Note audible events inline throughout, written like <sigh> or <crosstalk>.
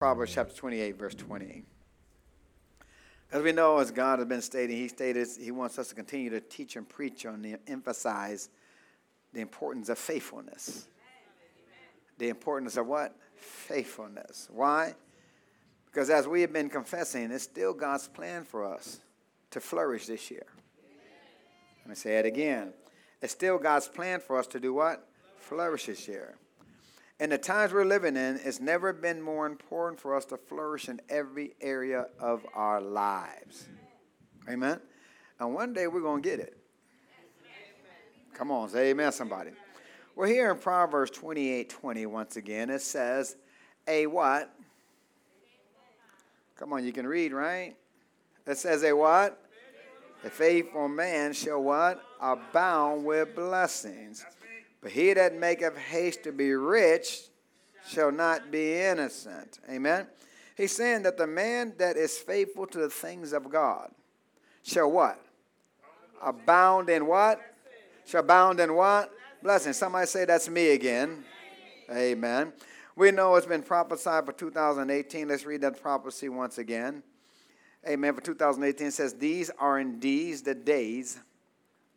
Proverbs chapter 28, verse 20. As we know, as God has been stating, He stated He wants us to continue to teach and preach on the emphasize the importance of faithfulness. The importance of what? Faithfulness. Why? Because as we have been confessing, it's still God's plan for us to flourish this year. Let me say it again. It's still God's plan for us to do what? Flourish this year. In the times we're living in, it's never been more important for us to flourish in every area of our lives. Amen? And one day we're going to get it. Come on, say amen, somebody. We're here in Proverbs 28 20 once again. It says, A what? Come on, you can read, right? It says, A what? A faithful man shall what? Abound with blessings. But he that maketh haste to be rich shall not be innocent. Amen. He's saying that the man that is faithful to the things of God shall what? Abound in what? Shall abound in what? Blessing. Somebody say that's me again. Amen. We know it's been prophesied for 2018. Let's read that prophecy once again. Amen. For 2018 it says, These are indeed the days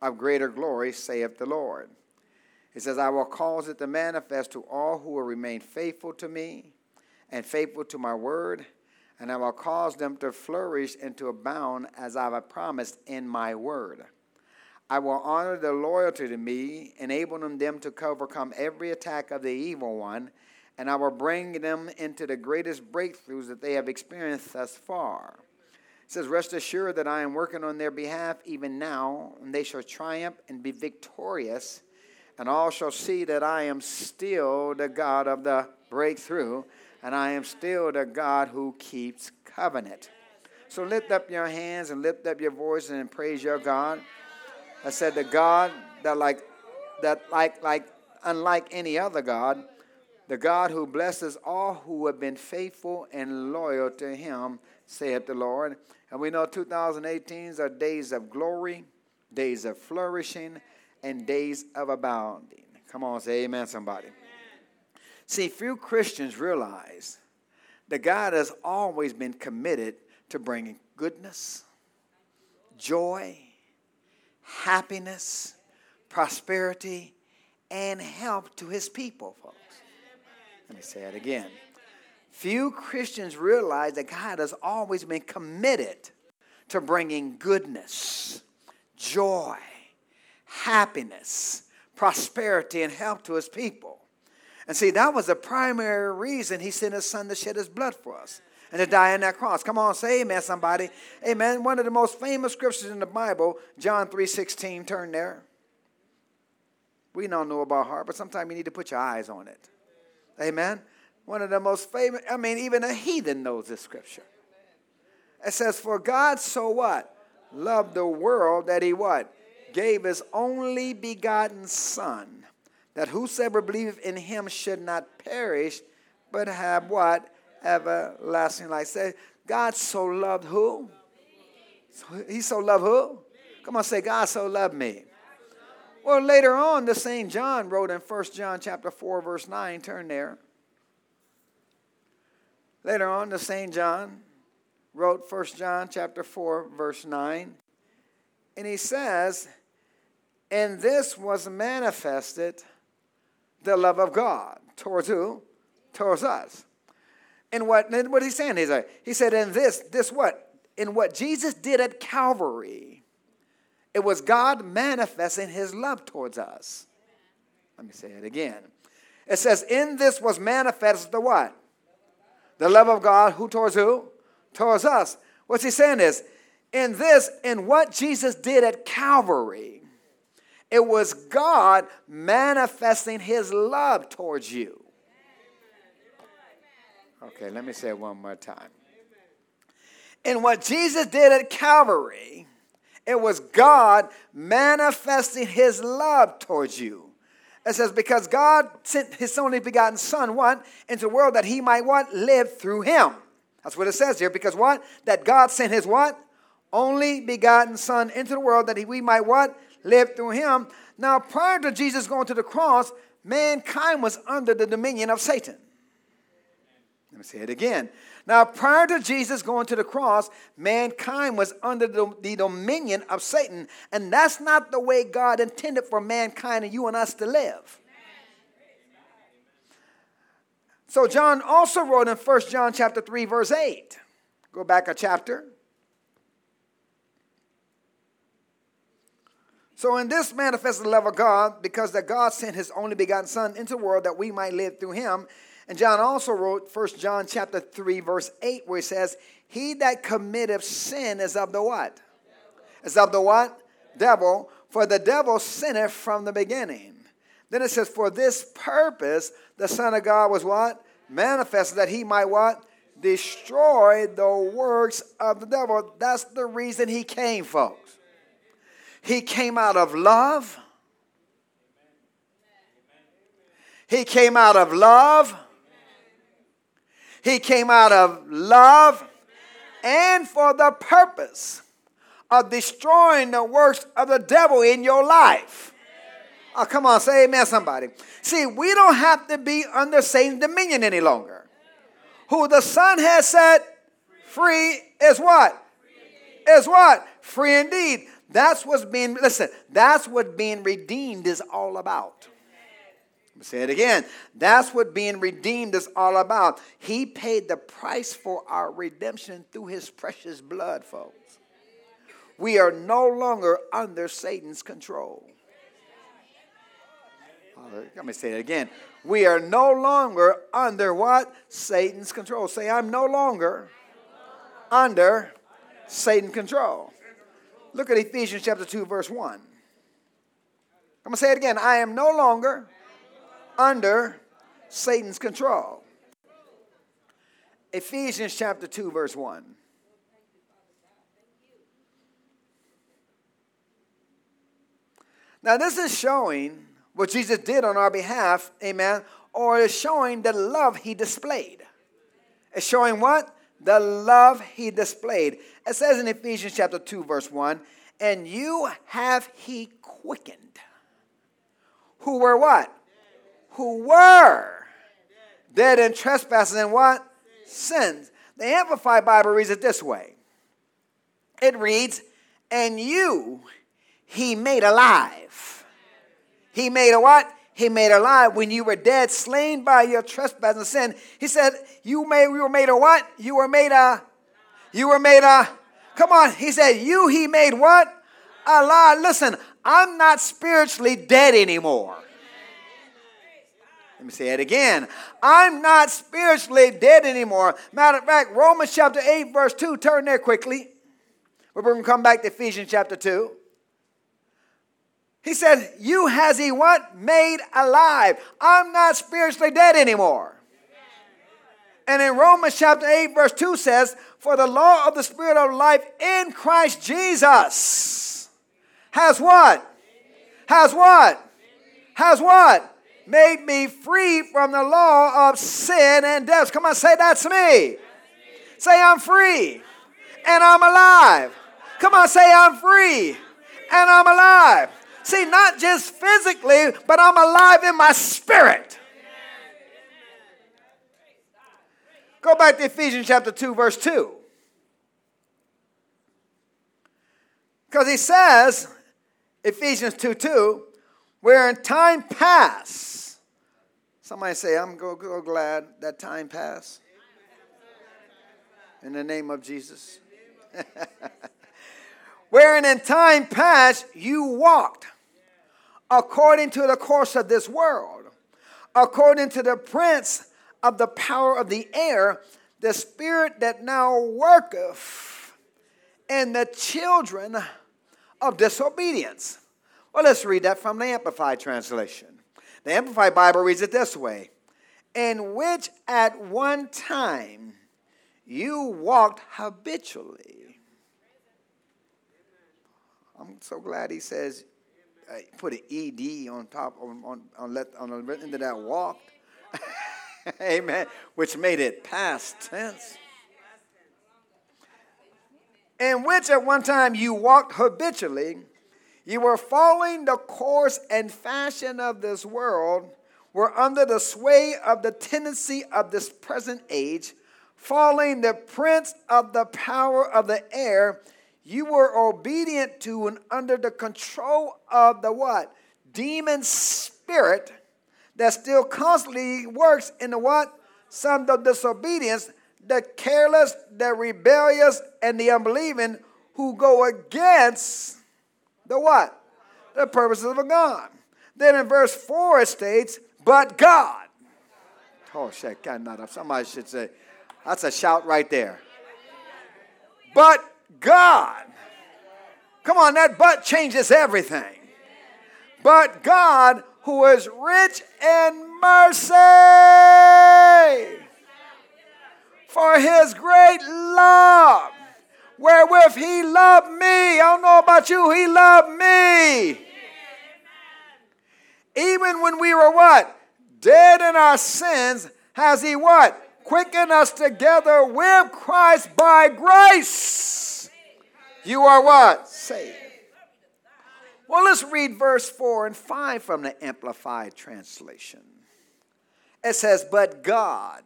of greater glory, saith the Lord. It says, I will cause it to manifest to all who will remain faithful to me and faithful to my word, and I will cause them to flourish and to abound as I have promised in my word. I will honor their loyalty to me, enabling them to overcome every attack of the evil one, and I will bring them into the greatest breakthroughs that they have experienced thus far. It says, Rest assured that I am working on their behalf even now, and they shall triumph and be victorious and all shall see that I am still the God of the breakthrough, and I am still the God who keeps covenant. So lift up your hands and lift up your voice and praise your God. I said the God that like that like like unlike any other God, the God who blesses all who have been faithful and loyal to him, saith the Lord. And we know 2018s are days of glory, days of flourishing, and days of abounding. Come on, say amen, somebody. Amen. See, few Christians realize that God has always been committed to bringing goodness, joy, happiness, prosperity, and help to his people, folks. Let me say it again. Few Christians realize that God has always been committed to bringing goodness, joy, happiness, prosperity, and help to his people. And see, that was the primary reason he sent his son to shed his blood for us and to die on that cross. Come on, say amen, somebody. Amen. One of the most famous scriptures in the Bible, John 3.16, turn there. We don't know about heart, but sometimes you need to put your eyes on it. Amen. One of the most famous, I mean, even a heathen knows this scripture. It says, For God so what? Loved the world that he what? Gave his only begotten Son, that whosoever believeth in him should not perish, but have what? Everlasting life. Say, God so loved who? He so loved who? Come on, say, God so loved me. Well, later on, the St. John wrote in 1 John chapter 4, verse 9, turn there. Later on, the St. John wrote 1 John chapter 4, verse 9. And he says, and this was manifested the love of God towards who? Towards us. And what, and what he's saying is, like, he said, in this, this what? In what Jesus did at Calvary, it was God manifesting his love towards us. Let me say it again. It says, in this was manifested the what? The love of God, who towards who? Towards us. What's he saying is, in this, in what Jesus did at Calvary, it was God manifesting his love towards you. Okay, let me say it one more time. And what Jesus did at Calvary, it was God manifesting his love towards you. It says, because God sent his only begotten Son, what? Into the world that he might what? Live through him. That's what it says here. Because what? That God sent his what? Only begotten Son into the world that he, we might what? Lived through him. Now, prior to Jesus going to the cross, mankind was under the dominion of Satan. Let me say it again. Now, prior to Jesus going to the cross, mankind was under the, the, dominion of Satan, and that's not the way God intended for mankind and you and us to live. So John also wrote in 1 John chapter 3 verse 8. Go back a chapter. So in this manifests the love of God, because that God sent his only begotten Son into the world that we might live through him. And John also wrote 1 John chapter 3, verse 8, where he says, He that committeth sin is of the what? Is of the what? Devil. For the devil sinneth from the beginning. Then it says, For this purpose the Son of God was what? Manifested that he might what? Destroy the works of the devil. That's the reason he came, folks. He came out of love. He came out of love. He came out of love and for the purpose of destroying the works of the devil in your life. Oh, come on, say amen, somebody. See, we don't have to be under Satan's dominion any longer. Who the Son has set free is what? Is what? Free indeed. That's what's being, listen, that's what being redeemed is all about. Say it again. That's what being redeemed is all about. He paid the price for our redemption through his precious blood, folks. We are no longer under Satan's control. let me say it again. We are no longer under what? Satan's control. Say, I'm no longer under Satan's control. Look at Ephesians chapter 2, verse 1. I'm going to say it again. I am no longer under Satan's control. Ephesians chapter 2, verse 1. Now, this is showing what Jesus did on our behalf, amen, or is showing the love he displayed. It's showing what? The love he displayed. It says in Ephesians chapter 2, verse 1, and you have he quickened. Who were what? Who were dead in trespasses and what? Sins. The Amplified Bible reads it this way. It reads, and you he made alive. He made a what? He made alive when you were dead, slain by your trespass and sin. He said, You made you were made a what? You were made a you were made a come on. He said, You he made what? Alive. Listen, I'm not spiritually dead anymore. Let me say it again. I'm not spiritually dead anymore. Matter of fact, Romans chapter 8, verse 2, turn there quickly. We're going to come back to Ephesians chapter 2. He said, You has he what? Made alive. I'm not spiritually dead anymore. And in Romans chapter 8, verse 2 says, For the law of the Spirit of life in Christ Jesus has what? Has what? Has what? Made me free from the law of sin and death. Come on, say that's me. Say I'm free and I'm alive. Come on, say I'm free and I'm alive. See, not just physically, but I'm alive in my spirit. Go back to Ephesians chapter 2, verse 2. Because he says, Ephesians 2 2, where in time past, somebody say, I'm go, go glad that time passed. In the name of Jesus. <laughs> Wherein in time past you walked according to the course of this world, according to the prince of the power of the air, the spirit that now worketh in the children of disobedience. Well, let's read that from the Amplified Translation. The Amplified Bible reads it this way In which at one time you walked habitually. I'm so glad he says uh, put an ed on top on on on, let, on the end of that walked. <laughs> Amen. Which made it past tense. In which at one time you walked habitually, you were following the course and fashion of this world, were under the sway of the tendency of this present age, following the prince of the power of the air, you were obedient to and under the control of the what? Demon spirit that still constantly works in the what? Some of the disobedience, the careless, the rebellious, and the unbelieving who go against the what? The purposes of God. Then in verse 4 it states, but God. Oh, shit, God, not up. somebody should say, that's a shout right there. But God. Come on, that but changes everything. But God, who is rich in mercy, for his great love, wherewith he loved me. I don't know about you, he loved me. Even when we were what? Dead in our sins, has he what? Quickened us together with Christ by grace. You are what? Saved. Well, let's read verse 4 and 5 from the Amplified Translation. It says, But God,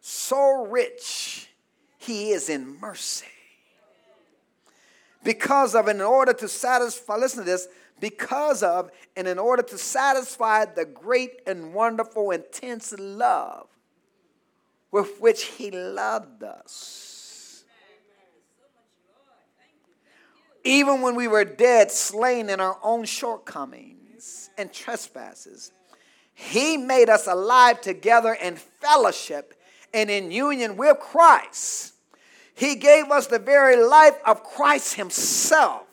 so rich, he is in mercy. Because of, in order to satisfy, listen to this, because of and in order to satisfy the great and wonderful, intense love with which He loved us. Even when we were dead, slain in our own shortcomings and trespasses, He made us alive together in fellowship and in union with Christ. He gave us the very life of Christ Himself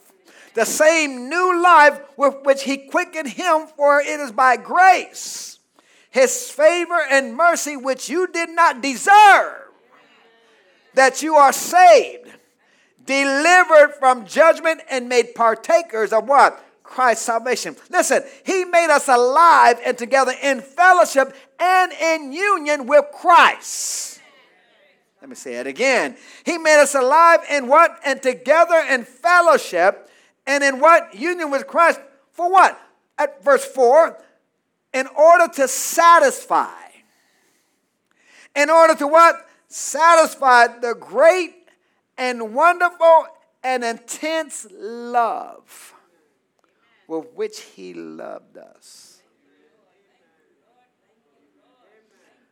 the same new life with which he quickened him, for it is by grace, his favor and mercy, which you did not deserve, that you are saved, delivered from judgment, and made partakers of what? Christ's salvation. Listen, he made us alive and together in fellowship and in union with Christ. Let me say it again. He made us alive in what? And together in fellowship and in what? Union with Christ. For what? At verse 4, in order to satisfy. In order to what? Satisfy the great and wonderful and intense love with which He loved us.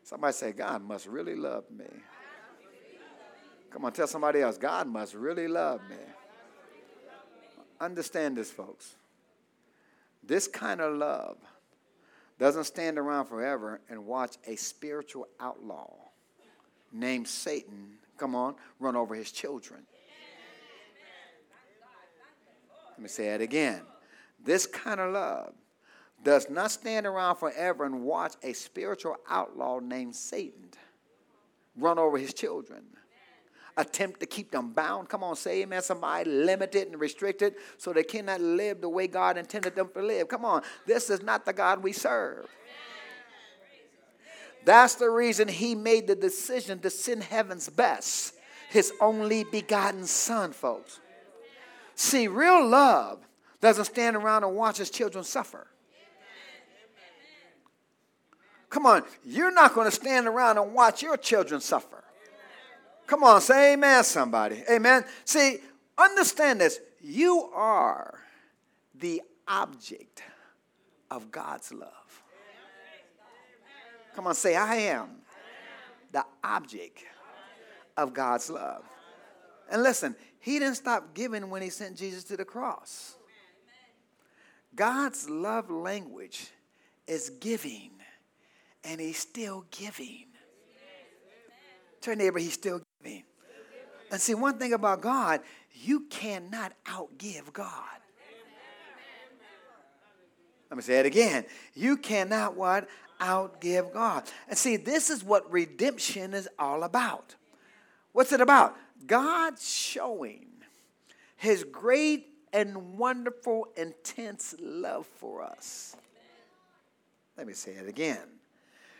Somebody say, God must really love me. Come on, tell somebody else, God must really love me. Understand this, folks. This kind of love doesn't stand around forever and watch a spiritual outlaw named Satan, come on, run over his children. Let me say it again. This kind of love does not stand around forever and watch a spiritual outlaw named Satan run over his children attempt to keep them bound. Come on, say amen. Somebody limited and restricted so they cannot live the way God intended them to live. Come on, this is not the God we serve. That's the reason he made the decision to send heaven's best, his only begotten son, folks. See, real love doesn't stand around and watch his children suffer. Come on, you're not going to stand around and watch your children suffer. Come on, say amen, somebody. Amen. See, understand this. You are the object of God's love. Come on, say, I am the object of God's love. And listen, He didn't stop giving when He sent Jesus to the cross. God's love language is giving, and He's still giving. Turn neighbor, He's still giving. and see, one thing about God, you cannot outgive God. Let me say it again. You cannot what? Outgive God. And see, this is what redemption is all about. What's it about? God showing his great and wonderful, intense love for us. Let me say it again.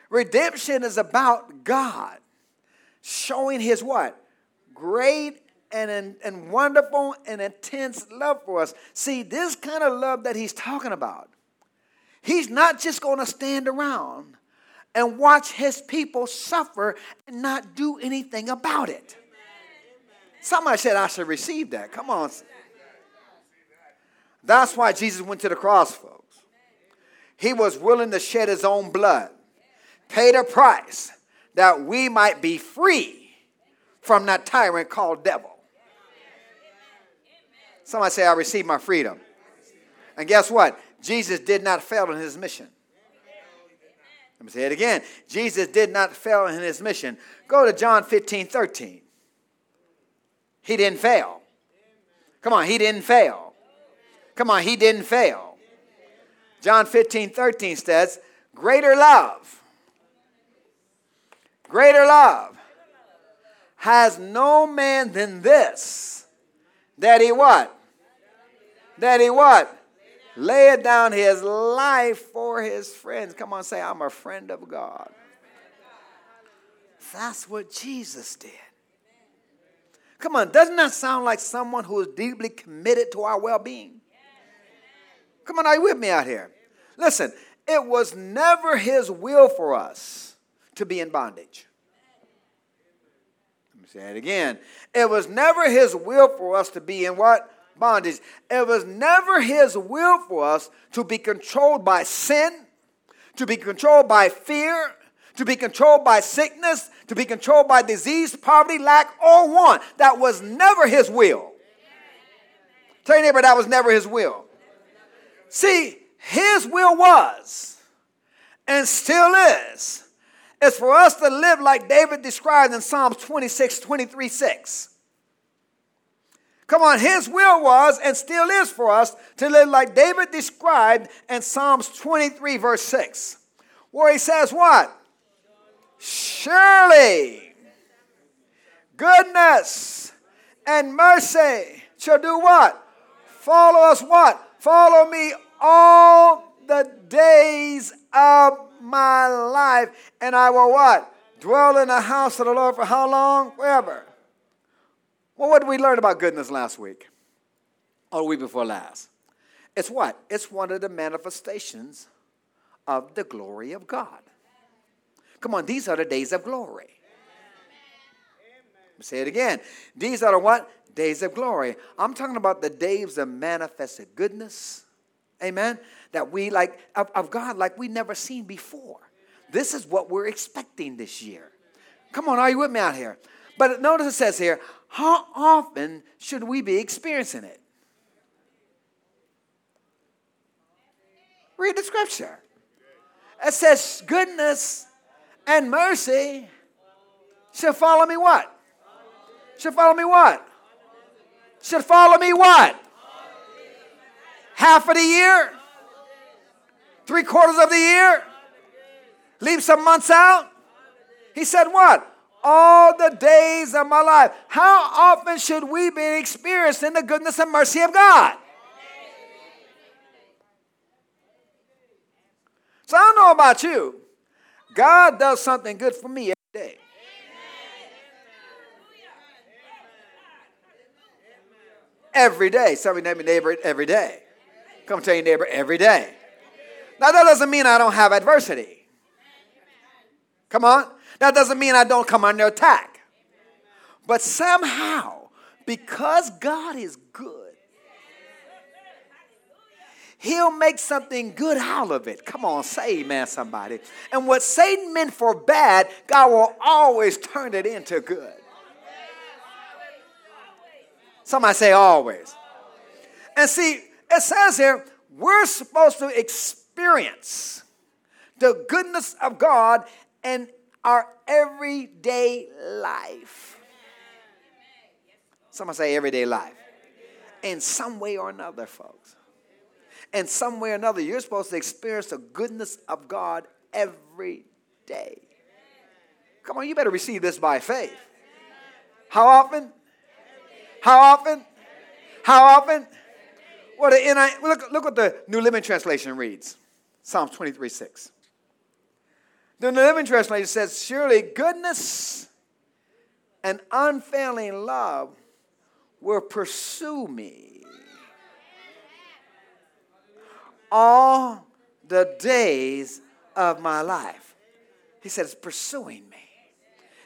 Redemption is about God showing his what? great and, and wonderful and intense love for us. See, this kind of love that he's talking about, He's not just going to stand around and watch his people suffer and not do anything about it. Somebody said I should receive that. Come on. That's why Jesus went to the cross, folks. He was willing to shed his own blood, paid a price that we might be free from that tyrant called devil. Somebody say, I received my freedom. And guess what? Jesus did not fail in his mission. Let me say it again. Jesus did not fail in his mission. Go to John 15, 13. He didn't fail. Come on, he didn't fail. Come on, he didn't fail. John 15, 13 says, Greater love, greater love has no man than this, that he what? That he what? Laid down his life for his friends. Come on, say, I'm a friend of God. That's what Jesus did. Come on, doesn't that sound like someone who is deeply committed to our well being? Come on, are you with me out here? Listen, it was never his will for us to be in bondage. Let me say it again. It was never his will for us to be in what? Bondage. It was never his will for us to be controlled by sin, to be controlled by fear, to be controlled by sickness, to be controlled by disease, poverty, lack, or want. That was never his will. Tell your neighbor that was never his will. See, his will was and still is is for us to live like David described in Psalms 26, 23, 6. Come on, his will was and still is for us to live like David described in Psalms 23, verse 6, where he says, What? Surely goodness and mercy shall do what? Follow us what? Follow me all the days of my life, and I will what? Dwell in the house of the Lord for how long? Forever. Well, what did we learn about goodness last week? Or week before last? It's what? It's one of the manifestations of the glory of God. Come on, these are the days of glory. Say it again. These are the what? Days of glory. I'm talking about the days of manifested goodness. Amen. That we like of, of God like we never seen before. This is what we're expecting this year. Come on, are you with me out here? But notice it says here, how often should we be experiencing it? Read the scripture. It says, goodness and mercy shall follow me what? Shall follow me what? Should follow me what? Half of the year? Three quarters of the year? Leave some months out? He said what? All the days of my life. How often should we be experiencing the goodness and mercy of God? So I don't know about you. God does something good for me every day. Every day. Somebody name your neighbor every day. Come tell your neighbor every day. Now that doesn't mean I don't have adversity. Come on. That doesn't mean I don't come under attack. But somehow, because God is good, He'll make something good out of it. Come on, say amen, somebody. And what Satan meant for bad, God will always turn it into good. Somebody say always. And see, it says here, we're supposed to experience the goodness of God in our everyday life. Somebody say everyday life. In some way or another, folks in some way or another, you're supposed to experience the goodness of God every day. Come on, you better receive this by faith. How often? How often? How often? Well, the look, look what the New Living Translation reads Psalms 23 6. The Living Translation says, Surely goodness and unfailing love will pursue me all the days of my life. He said, It's pursuing me.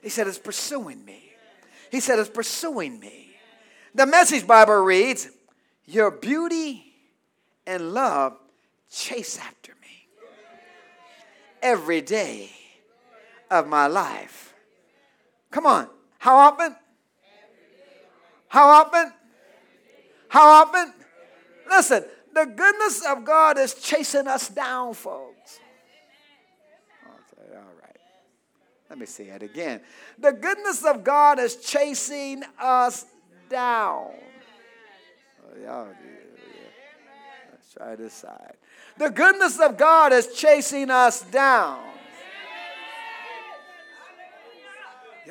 He said, It's pursuing me. He said, It's pursuing me. The Message Bible reads, Your beauty and love chase after every day of my life. Come on. How often? How often? How often? Listen, the goodness of God is chasing us down, folks. Okay, all right. Let me say it again. The goodness of God is chasing us down. Oh, y'all, yeah. Let's try this side. The goodness of God is chasing us down.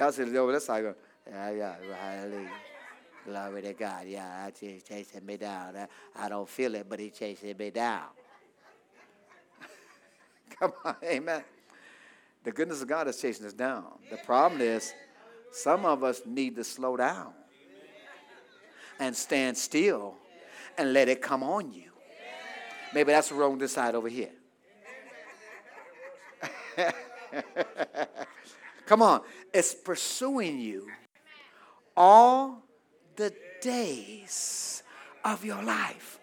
Over this yeah, yeah, hallelujah. Glory to God. Yeah, he's chasing me down. I don't feel it, but he's chasing me down. <laughs> Come on, amen. The goodness of God is chasing us down. The problem is, some of us need to slow down and stand still and let it come on you. Maybe that's wrong side over here. <laughs> come on. It's pursuing you all the days of your life.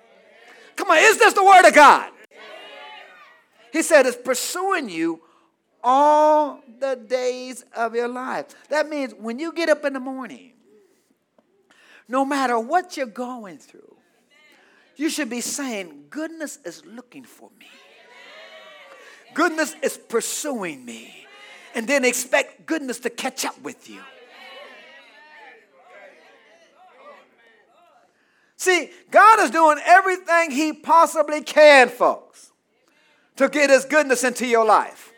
Come on, is this the word of God? He said it's pursuing you all the days of your life. That means when you get up in the morning, no matter what you're going through, you should be saying, Goodness is looking for me. Goodness is pursuing me. And then expect goodness to catch up with you. See, God is doing everything He possibly can, folks, to get His goodness into your life.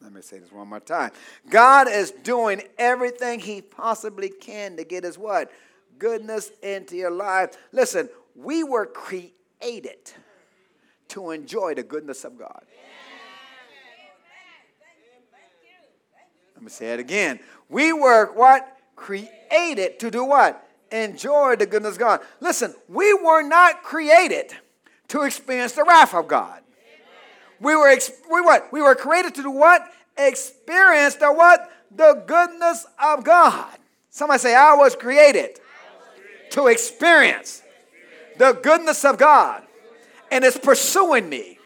Let me say this one more time. God is doing everything He possibly can to get His what? Goodness into your life. Listen, we were created to enjoy the goodness of God. Let me say it again. We were what? Created to do what? enjoy the goodness of God. Listen, we were not created to experience the wrath of God. We were, we what? We were created to do what? Experience the what? The goodness of God. Somebody say, I was created, to experience the goodness of God. And it's pursuing me.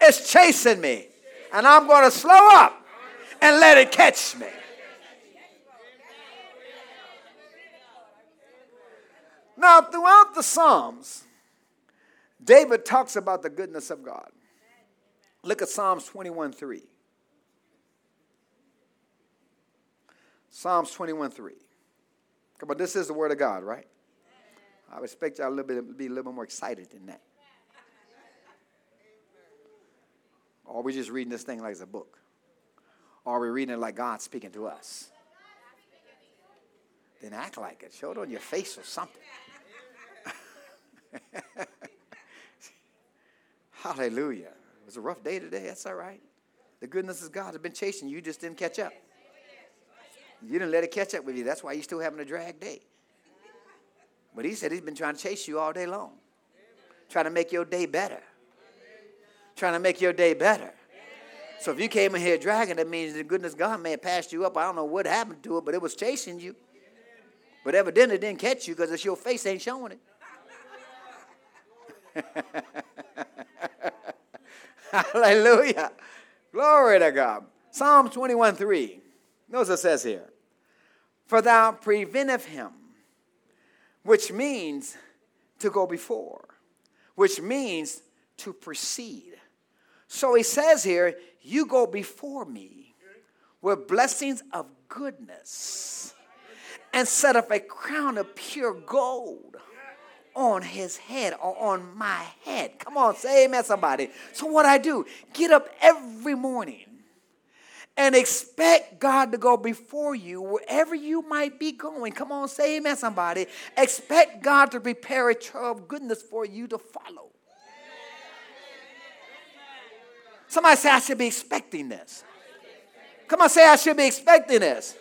It's chasing me. And I'm going to slow up and let it catch me. Now, throughout the Psalms, David talks about the goodness of God. Look at Psalms 21 3. Psalms 21 3. Come on, this is the word of God, right? I would expect y'all a little bit be a little bit more excited than that. Or are we just reading this thing like it's a book? Or are we reading it like God speaking to us? Then act like it. Show it on your face or something. <laughs> Hallelujah. It was a rough day today. That's all right. The goodness of God has been chasing you. You just didn't catch up. You didn't let it catch up with you. That's why you're still having a drag day. But he said he's been trying to chase you all day long, trying to make your day better. Trying to make your day better. So if you came in here dragging, that means the goodness God may have passed you up. I don't know what happened to it, but it was chasing you. But evidently didn't catch you because your face ain't showing it. <laughs> Hallelujah. Glory to God. Psalm 21 3. Notice it says here, For thou preventeth him, which means to go before, which means to precede. So he says here, You go before me with blessings of goodness and set up a crown of pure gold on his head or on my head. Come on, say amen, somebody. So, what I do, get up every morning and expect God to go before you wherever you might be going. Come on, say amen, somebody. Expect God to prepare a trail of goodness for you to follow. Somebody say, I should be expecting this. Come on, say, I should be expecting this.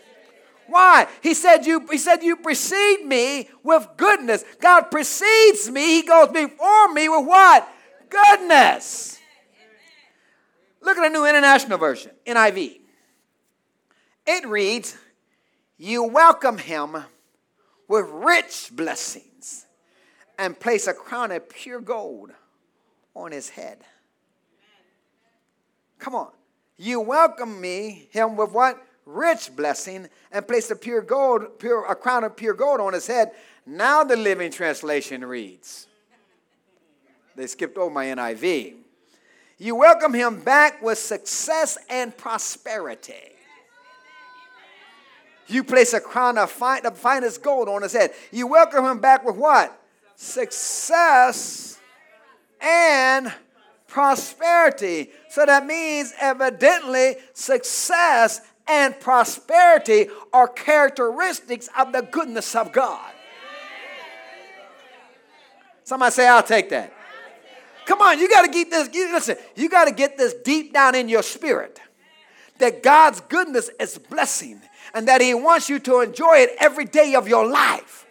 Why? He said you he said you precede me with goodness. God precedes me. He goes before me with what? Goodness. Look at the New International Version, NIV. It reads, You welcome him with rich blessings and place a crown of pure gold on his head. Come on. You welcome me, him with what? Rich blessing, and place a pure gold, pure, a crown of pure gold on his head. Now the Living Translation reads. They skipped over my NIV. You welcome him back with success and prosperity. You place a crown of fine, finest gold on his head. You welcome him back with what? Success and prosperity. So that means, evidently, success and prosperity are characteristics of the goodness of God. Somebody say, I'll take that. Come on, you got to get this. Listen, you got to get this deep down in your spirit that God's goodness is blessing and that He wants you to enjoy it every day of your life.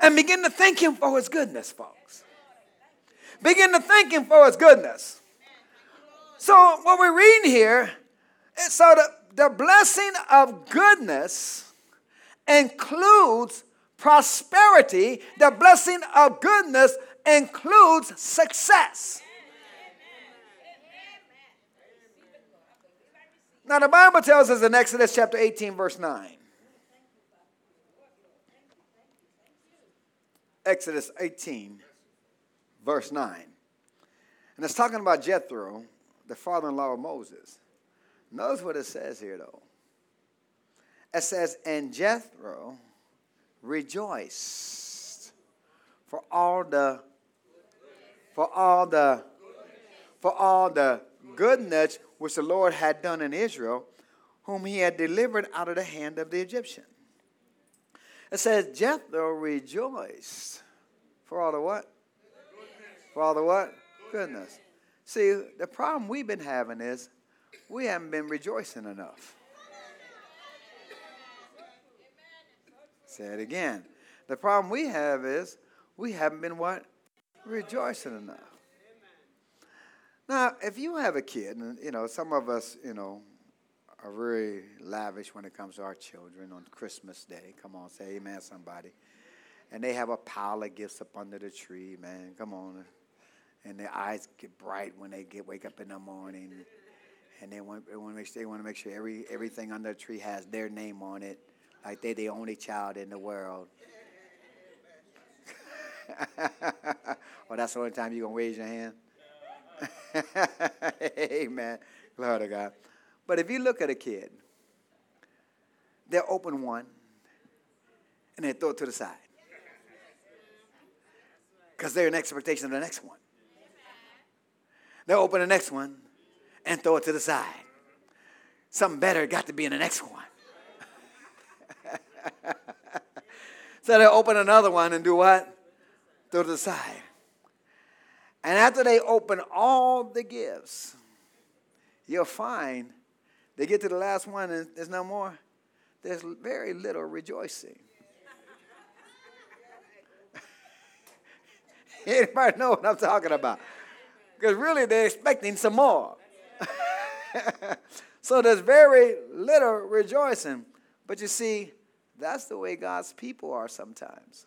And begin to thank Him for His goodness, folks. Begin to thank Him for His goodness. So, what we're reading here, so the, the blessing of goodness includes prosperity. The blessing of goodness includes success. Now, the Bible tells us in Exodus chapter 18, verse 9. Exodus 18, verse 9. And it's talking about Jethro, the father in law of Moses. Notice what it says here, though. It says, And Jethro rejoiced for all the for all the for all the goodness which the Lord had done in Israel, whom he had delivered out of the hand of the Egyptian. It says Jethro rejoiced for all the what? For all the what? Goodness. See, the problem we've been having is we haven't been rejoicing enough. Say it again. The problem we have is we haven't been what? Rejoicing enough. Now, if you have a kid, and you know, some of us, you know, are very lavish when it comes to our children on Christmas Day. Come on, say amen, somebody. And they have a pile of gifts up under the tree, man. Come on. And their eyes get bright when they get wake up in the morning. And they want, they want to make sure, they want to make sure every, everything under the tree has their name on it, like they're the only child in the world. <laughs> well, that's the only time you're going to raise your hand? <laughs> Amen. Glory to God. But if you look at a kid, they'll open one and they throw it to the side. Because they're in expectation of the next one. They'll open the next one and throw it to the side. Something better got to be in the next one. <laughs> so they'll open another one and do what? Throw it to the side. And after they open all the gifts, you'll find they get to the last one and there's no more. There's very little rejoicing. <laughs> Anybody know what I'm talking about? Because really they're expecting some more. <laughs> so there's very little rejoicing. But you see, that's the way God's people are sometimes.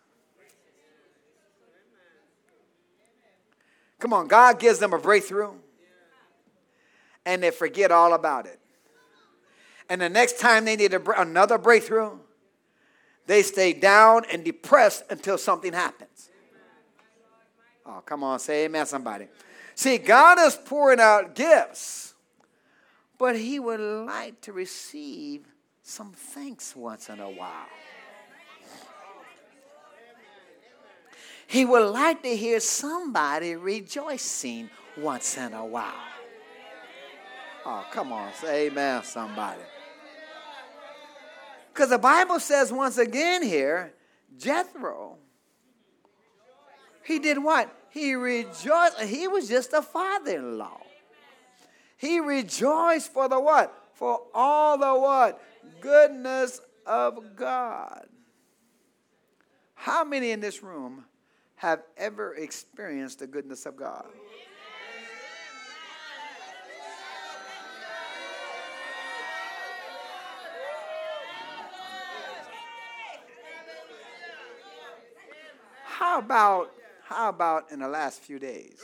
Come on, God gives them a breakthrough and they forget all about it. And the next time they need a, another breakthrough, they stay down and depressed until something happens. Oh, come on, say amen, somebody. See, God is pouring out gifts, but He would like to receive some thanks once in a while. He would like to hear somebody rejoicing once in a while. Oh, come on, say amen, somebody. Because the Bible says once again here, Jethro, he did what? He rejoiced. He was just a father in law. He rejoiced for the what? For all the what? Goodness of God. How many in this room have ever experienced the goodness of God. How about how about in the last few days?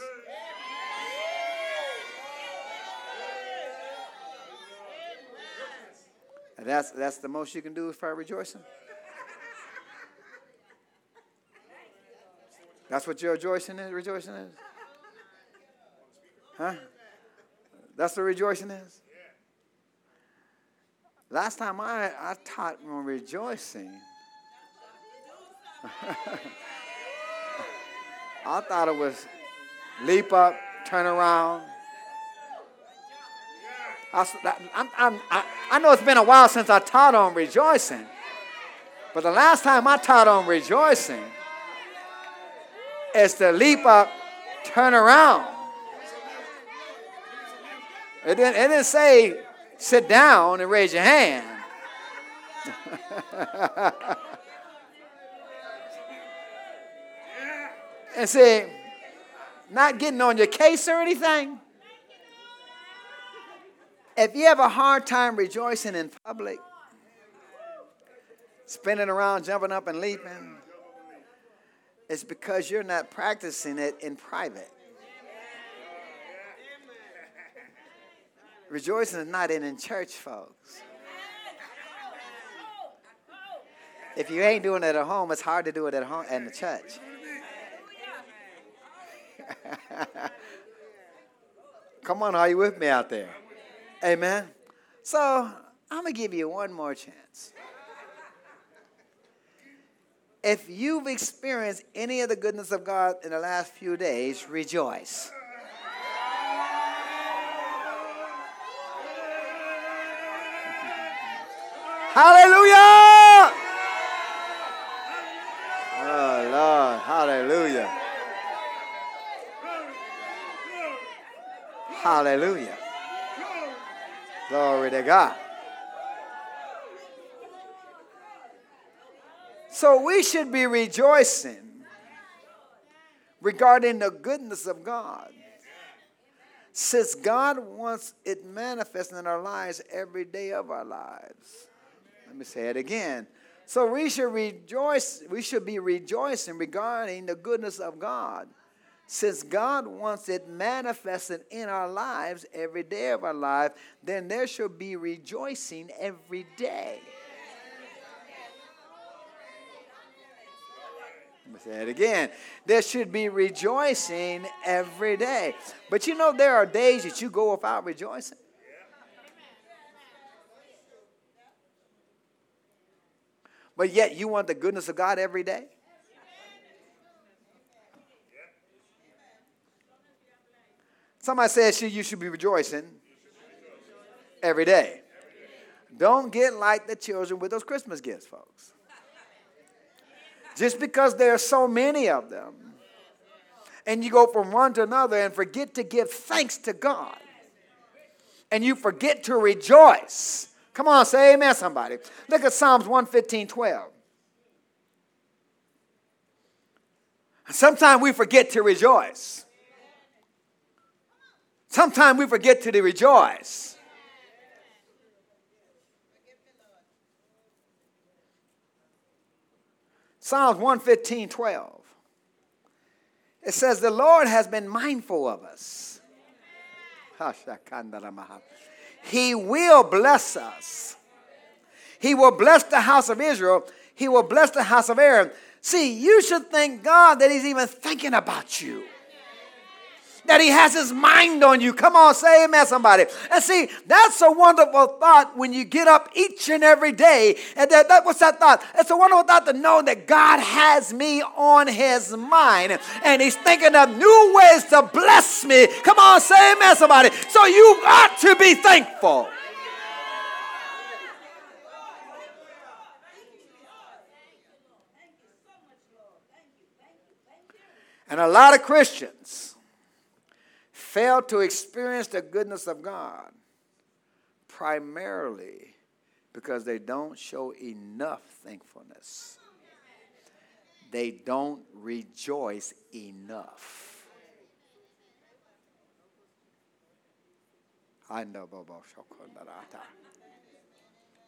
That's that's the most you can do for rejoicing. That's what your rejoicing is. Rejoicing is, huh? That's what rejoicing is. Last time I, I taught on rejoicing, <laughs> I thought it was leap up, turn around. I, I'm, I, I know it's been a while since I taught on rejoicing, but the last time I taught on rejoicing is to leap up, turn around. It didn't, it didn't say sit down and raise your hand. <laughs> and say, not getting on your case or anything. If you have a hard time rejoicing in public, spinning around, jumping up and leaping, it's because you're not practicing it in private. Rejoicing is not in, in church, folks. If you ain't doing it at home, it's hard to do it at home in the church. <laughs> Come on, are you with me out there? Amen. So I'm gonna give you one more chance. If you've experienced any of the goodness of God in the last few days, rejoice. Hallelujah! Oh, Lord, hallelujah. Hallelujah. Glory to God. So we should be rejoicing regarding the goodness of God. Since God wants it manifesting in our lives every day of our lives. Let me say it again. So we should rejoice, we should be rejoicing regarding the goodness of God. Since God wants it manifested in our lives every day of our life, then there should be rejoicing every day. Me say it again. There should be rejoicing every day. But you know, there are days that you go without rejoicing. But yet you want the goodness of God every day? Somebody says you should be rejoicing every day. Don't get like the children with those Christmas gifts, folks. Just because there are so many of them, and you go from one to another and forget to give thanks to God, and you forget to rejoice. Come on, say amen, somebody. Look at Psalms 115 12. Sometimes we forget to rejoice. Sometimes we forget to rejoice. Psalms 115, 12. It says, The Lord has been mindful of us. <laughs> He will bless us. He will bless the house of Israel. He will bless the house of Aaron. See, you should thank God that He's even thinking about you that he has his mind on you. Come on, say amen, somebody. And see, that's a wonderful thought when you get up each and every day. And that, that what's that thought? It's a wonderful thought to know that God has me on his mind. And he's thinking of new ways to bless me. Come on, say amen, somebody. So you ought to be thankful. And a lot of Christians fail to experience the goodness of God primarily because they don't show enough thankfulness. They don't rejoice enough.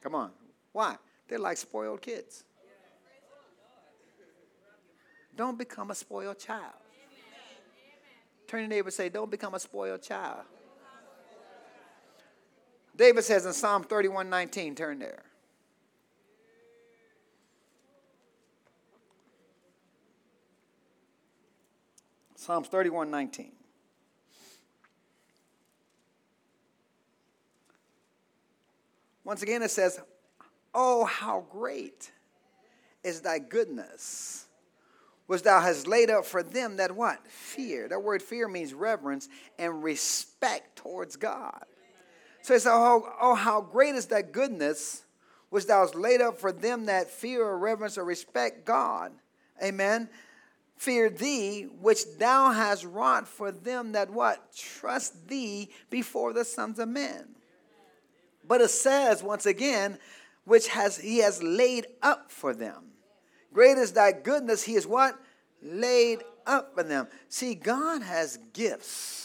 Come on. Why? They're like spoiled kids. Don't become a spoiled child. Turn your neighbor and say, Don't become a spoiled child. David says in Psalm 31 19, turn there. Psalms 31 19. Once again, it says, Oh, how great is thy goodness, which thou hast laid up for them that what? Fear. That word fear means reverence and respect towards God. So it's, oh, oh, how great is that goodness which thou hast laid up for them that fear or reverence or respect God. Amen. Fear thee, which thou hast wrought for them that what? Trust thee before the sons of men. But it says once again, which has he has laid up for them. Great is thy goodness, he is what? Laid up for them. See, God has gifts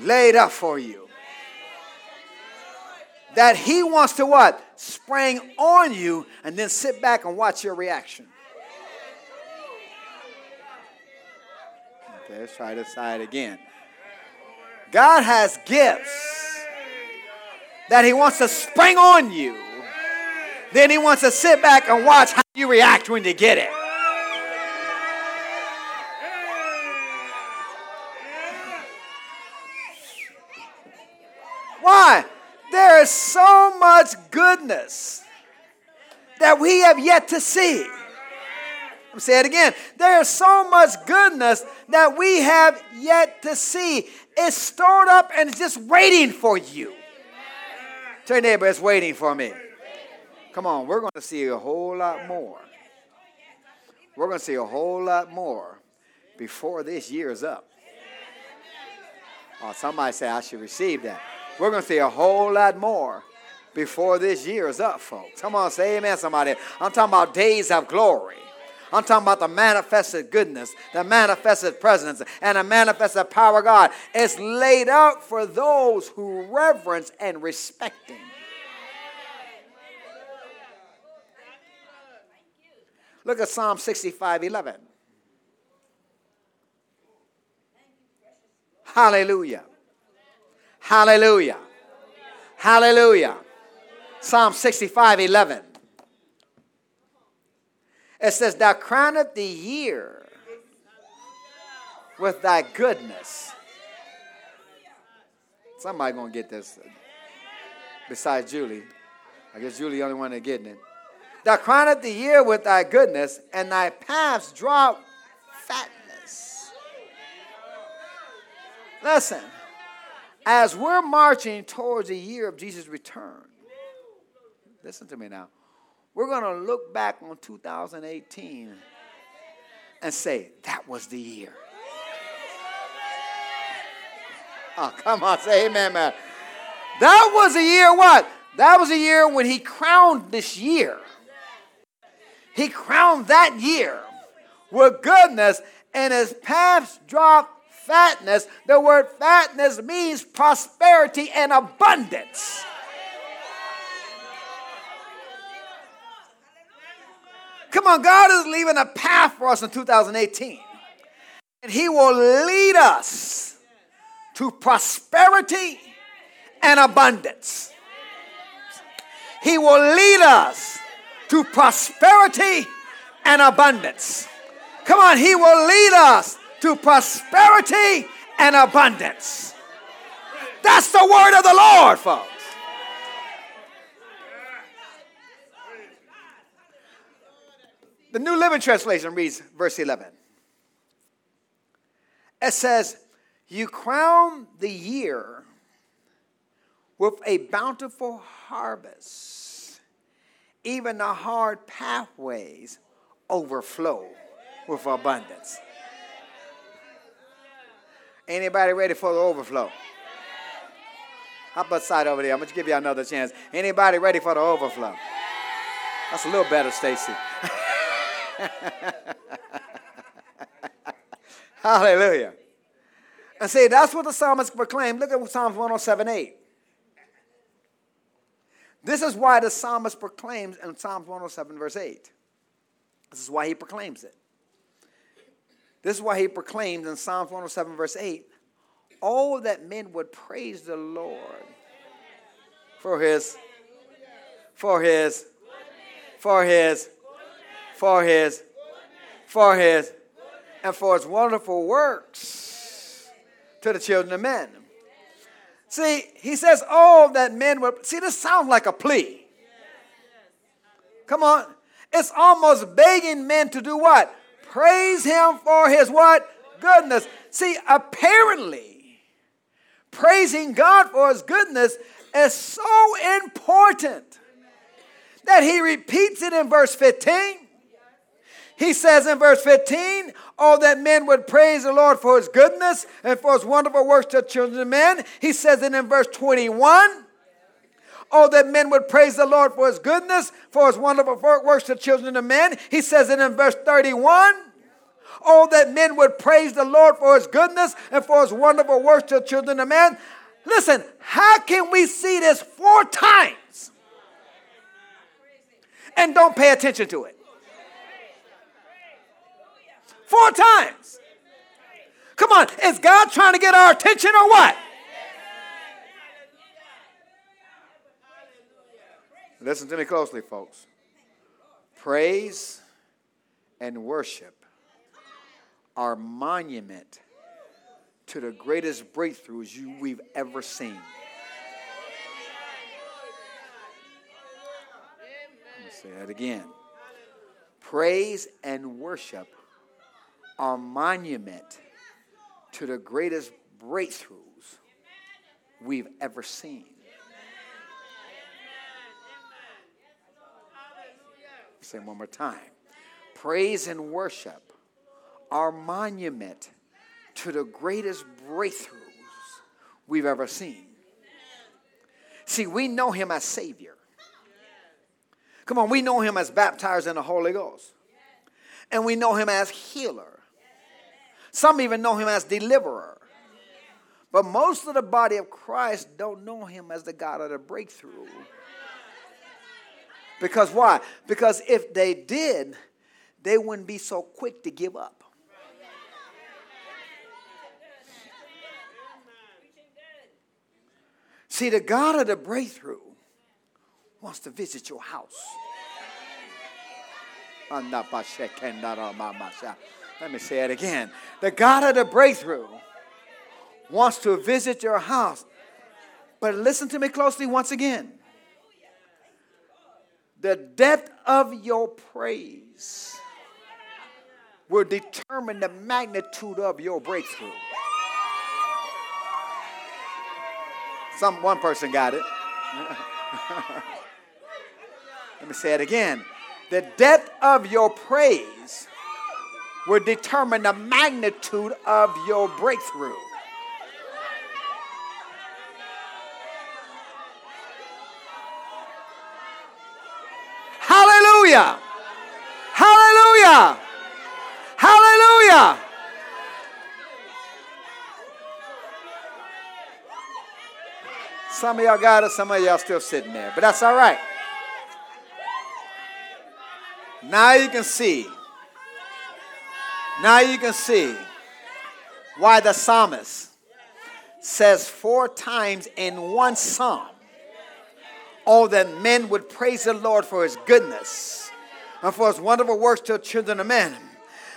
laid up for you. That he wants to what? Spring on you and then sit back and watch your reaction. Okay, let's try this side again. God has gifts that he wants to spring on you. Then he wants to sit back and watch how you react when you get it. Why? There is so much goodness that we have yet to see. I'm say it again. There is so much goodness that we have yet to see. It's stored up and it's just waiting for you. Tell your neighbor, it's waiting for me. Come on, we're going to see a whole lot more. We're going to see a whole lot more before this year is up. Oh, somebody say I should receive that. We're going to see a whole lot more before this year is up, folks. Come on, say amen, somebody. I'm talking about days of glory. I'm talking about the manifested goodness, the manifested presence, and the manifested power of God. It's laid out for those who reverence and respect Him. Look at Psalm 65 11. Hallelujah. Hallelujah. Hallelujah. Psalm 65 11. It says, Thou crowneth the year with thy goodness. Somebody gonna get this besides Julie. I guess Julie the only one that getting it. Thou crowneth the year with thy goodness, and thy paths drop fatness. Listen, as we're marching towards the year of Jesus' return, listen to me now. We're going to look back on 2018 and say, that was the year. Oh, come on, say amen, man. That was a year what? That was a year when he crowned this year. He crowned that year with goodness, and his paths dropped fatness. The word fatness means prosperity and abundance. Come on, God is leaving a path for us in 2018. And He will lead us to prosperity and abundance. He will lead us to prosperity and abundance. Come on, He will lead us to prosperity and abundance. That's the word of the Lord, folks. The New Living Translation reads verse 11. It says, You crown the year with a bountiful harvest, even the hard pathways overflow with abundance. Anybody ready for the overflow? How about side over there? I'm going to give you another chance. Anybody ready for the overflow? That's a little better, Stacy. <laughs> Hallelujah. And see, that's what the psalmist proclaimed. Look at Psalms 107 8. This is why the psalmist proclaims in Psalms 107, verse 8. This is why he proclaims it. This is why he proclaims in Psalms 107, verse 8, all that men would praise the Lord for his, for his, for his, for his, for his, and for his wonderful works to the children of men. See, he says, Oh, that men would. See, this sounds like a plea. Come on. It's almost begging men to do what? Praise him for his what? Goodness. See, apparently, praising God for his goodness is so important that he repeats it in verse 15. He says in verse 15, Oh, that men would praise the Lord for his goodness and for his wonderful works to children of men. He says it in verse 21. Oh, that men would praise the Lord for his goodness, for his wonderful works to children of men. He says it in verse 31. Oh, that men would praise the Lord for his goodness and for his wonderful works to children of men. Listen, how can we see this four times and don't pay attention to it? Four times. Come on, is God trying to get our attention or what? Listen to me closely, folks. Praise and worship are monument to the greatest breakthroughs you, we've ever seen. Let me say that again. Praise and worship are monument to the greatest breakthroughs we've ever seen. Say one more time. Praise and worship are monument to the greatest breakthroughs we've ever seen. See, we know him as Savior. Come on, we know him as baptized in the Holy Ghost. And we know him as healer. Some even know him as deliverer. But most of the body of Christ don't know him as the God of the breakthrough. Because why? Because if they did, they wouldn't be so quick to give up. See, the God of the breakthrough wants to visit your house. Let me say it again. The God of the breakthrough wants to visit your house. But listen to me closely once again. The depth of your praise will determine the magnitude of your breakthrough. Some one person got it. <laughs> Let me say it again. The depth of your praise will determine the magnitude of your breakthrough. Hallelujah! Hallelujah! Hallelujah! Some of y'all got it, some of y'all still sitting there, but that's all right. Now you can see. Now you can see why the psalmist says four times in one psalm, Oh, that men would praise the Lord for his goodness and for his wonderful works to the children of men.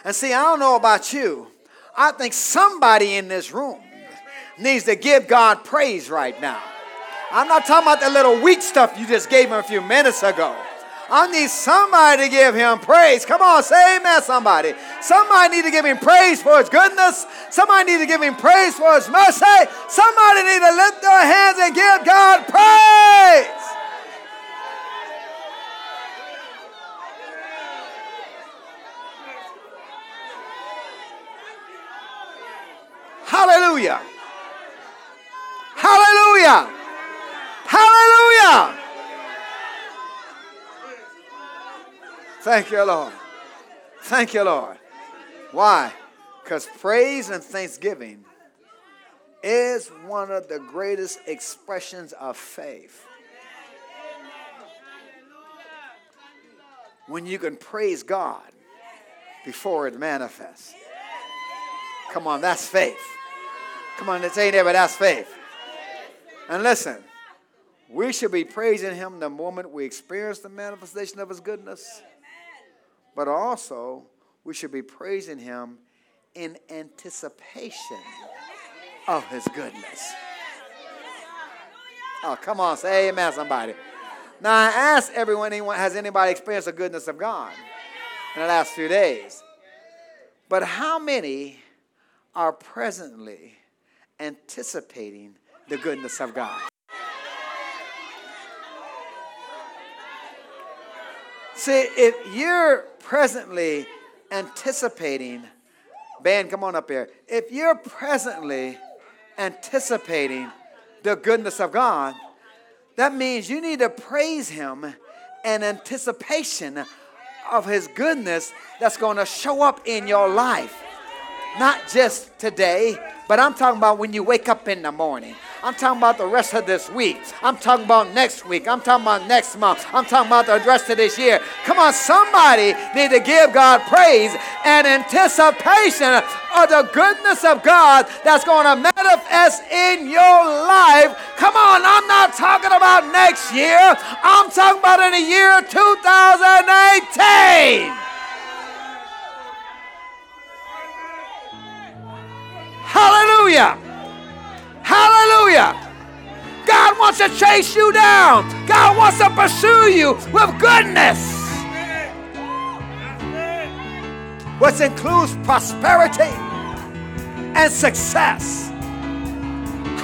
And see, I don't know about you. I think somebody in this room needs to give God praise right now. I'm not talking about the little weak stuff you just gave him a few minutes ago. I need somebody to give him praise. Come on, say amen, somebody. Somebody need to give him praise for his goodness. Somebody need to give him praise for his mercy. Somebody need to lift their hands and give God praise. Hallelujah. Hallelujah. Hallelujah. Thank you, Lord. Thank you, Lord. Why? Because praise and thanksgiving is one of the greatest expressions of faith. when you can praise God before it manifests. Come on, that's faith. Come on, it's ain't but that's faith. And listen, we should be praising Him the moment we experience the manifestation of His goodness, but also we should be praising Him in anticipation of His goodness. Oh, come on, say amen, somebody. Now, I asked everyone, anyone, has anybody experienced the goodness of God in the last few days? But how many are presently anticipating the goodness of God? See, if you're presently anticipating, Ben, come on up here. If you're presently anticipating the goodness of God, that means you need to praise Him in anticipation of His goodness that's going to show up in your life. Not just today, but I'm talking about when you wake up in the morning. I'm talking about the rest of this week. I'm talking about next week. I'm talking about next month. I'm talking about the rest of this year. Come on, somebody need to give God praise and anticipation of the goodness of God that's going to manifest in your life. Come on, I'm not talking about next year. I'm talking about in the year 2018. Hallelujah. Hallelujah. God wants to chase you down. God wants to pursue you with goodness. Which includes prosperity and success.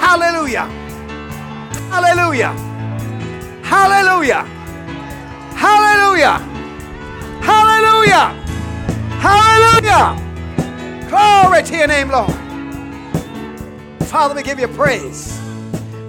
Hallelujah. Hallelujah. Hallelujah. Hallelujah. Hallelujah. Hallelujah. Glory to your name, Lord. Father, we give you a praise.